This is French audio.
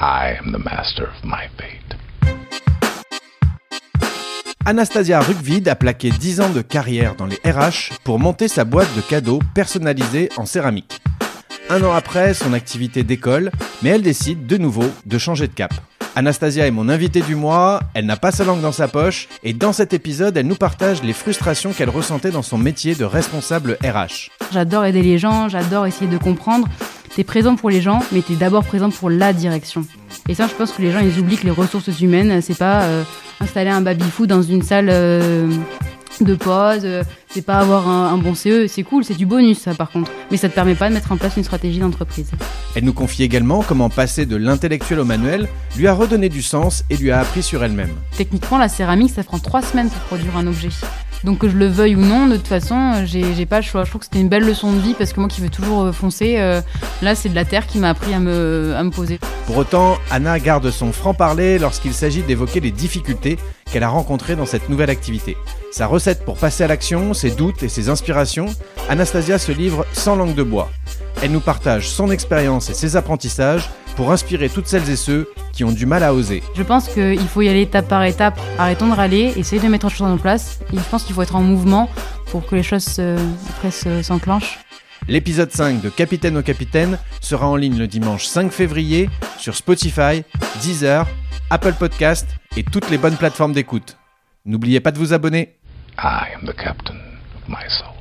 I am the master of my fate. Anastasia Rugvid a plaqué 10 ans de carrière dans les RH pour monter sa boîte de cadeaux personnalisée en céramique. Un an après, son activité décolle, mais elle décide de nouveau de changer de cap. Anastasia est mon invitée du mois, elle n'a pas sa langue dans sa poche, et dans cet épisode, elle nous partage les frustrations qu'elle ressentait dans son métier de responsable RH. J'adore aider les gens, j'adore essayer de comprendre. T'es présent pour les gens, mais t'es d'abord présent pour la direction. Et ça, je pense que les gens, ils oublient que les ressources humaines, c'est pas euh, installer un baby-foot dans une salle euh, de pause, euh, c'est pas avoir un, un bon CE, c'est cool, c'est du bonus ça par contre. Mais ça te permet pas de mettre en place une stratégie d'entreprise. Elle nous confie également comment passer de l'intellectuel au manuel lui a redonné du sens et lui a appris sur elle-même. Techniquement, la céramique, ça prend trois semaines pour produire un objet. Donc que je le veuille ou non, de toute façon, j'ai j'ai pas le choix. Je trouve que c'était une belle leçon de vie parce que moi qui veux toujours euh, foncer, euh, là c'est de la terre qui m'a appris à me, à me poser. Pour autant, Anna garde son franc-parler lorsqu'il s'agit d'évoquer les difficultés qu'elle a rencontrées dans cette nouvelle activité. Sa recette pour passer à l'action, ses doutes et ses inspirations, Anastasia se livre sans langue de bois. Elle nous partage son expérience et ses apprentissages pour inspirer toutes celles et ceux qui ont du mal à oser. Je pense qu'il faut y aller étape par étape. Arrêtons de râler, essayer de mettre les choses en place. Et je pense qu'il faut être en mouvement pour que les choses s'enclenchent. L'épisode 5 de Capitaine au Capitaine sera en ligne le dimanche 5 février sur Spotify, Deezer, Apple Podcast et toutes les bonnes plateformes d'écoute. N'oubliez pas de vous abonner. I am the captain of my soul.